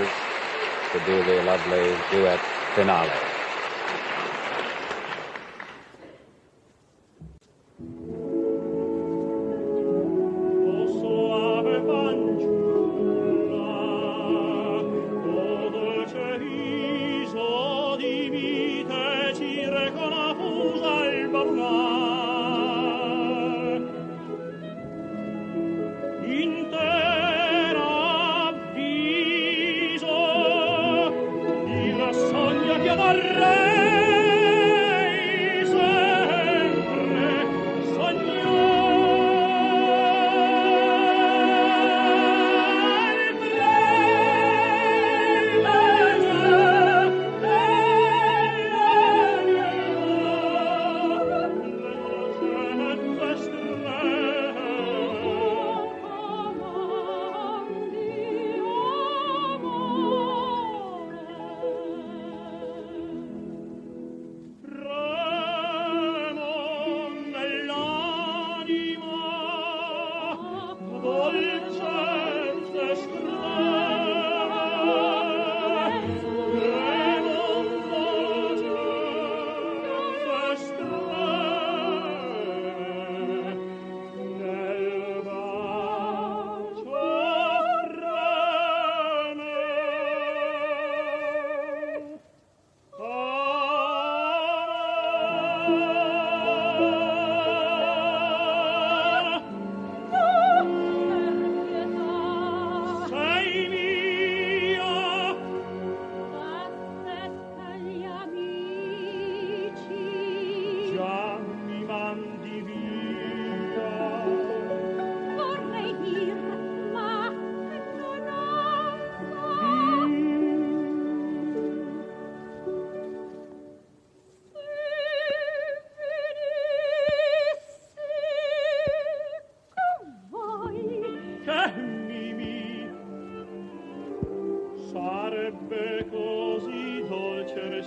to do the lovely duet finale.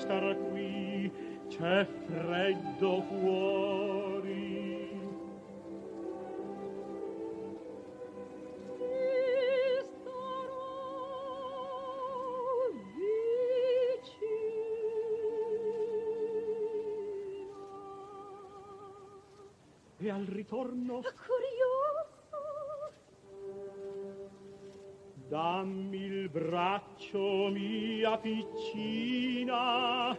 star qui, c'è freddo fuori. E al ritorno Dammi il braccio mia piccina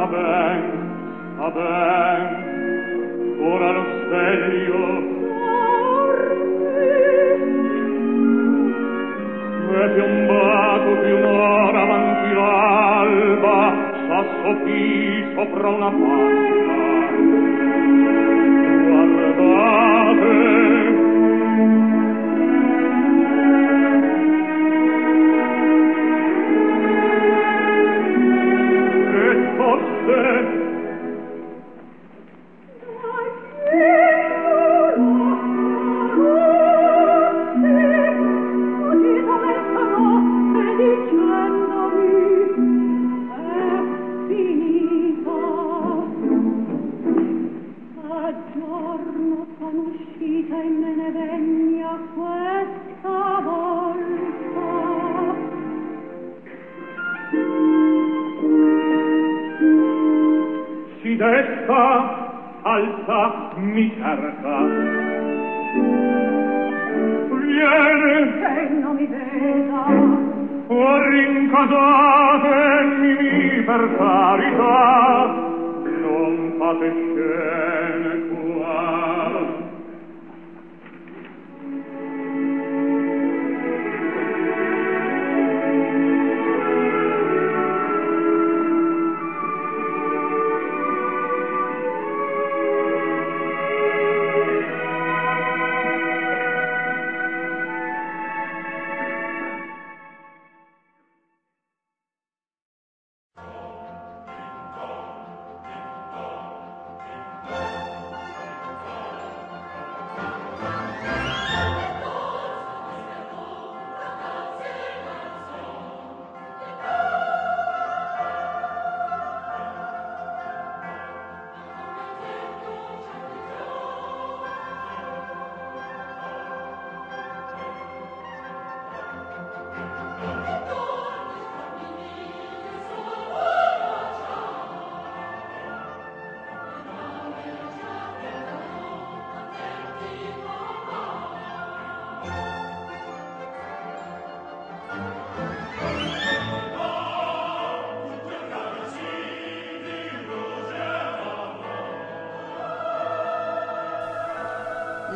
va ben, va ben, ora lo sveglio, orti, e piombato più mora avanti l'alba, sasso qui sopra una panna, guardate, casate mi mi per carità non fate scena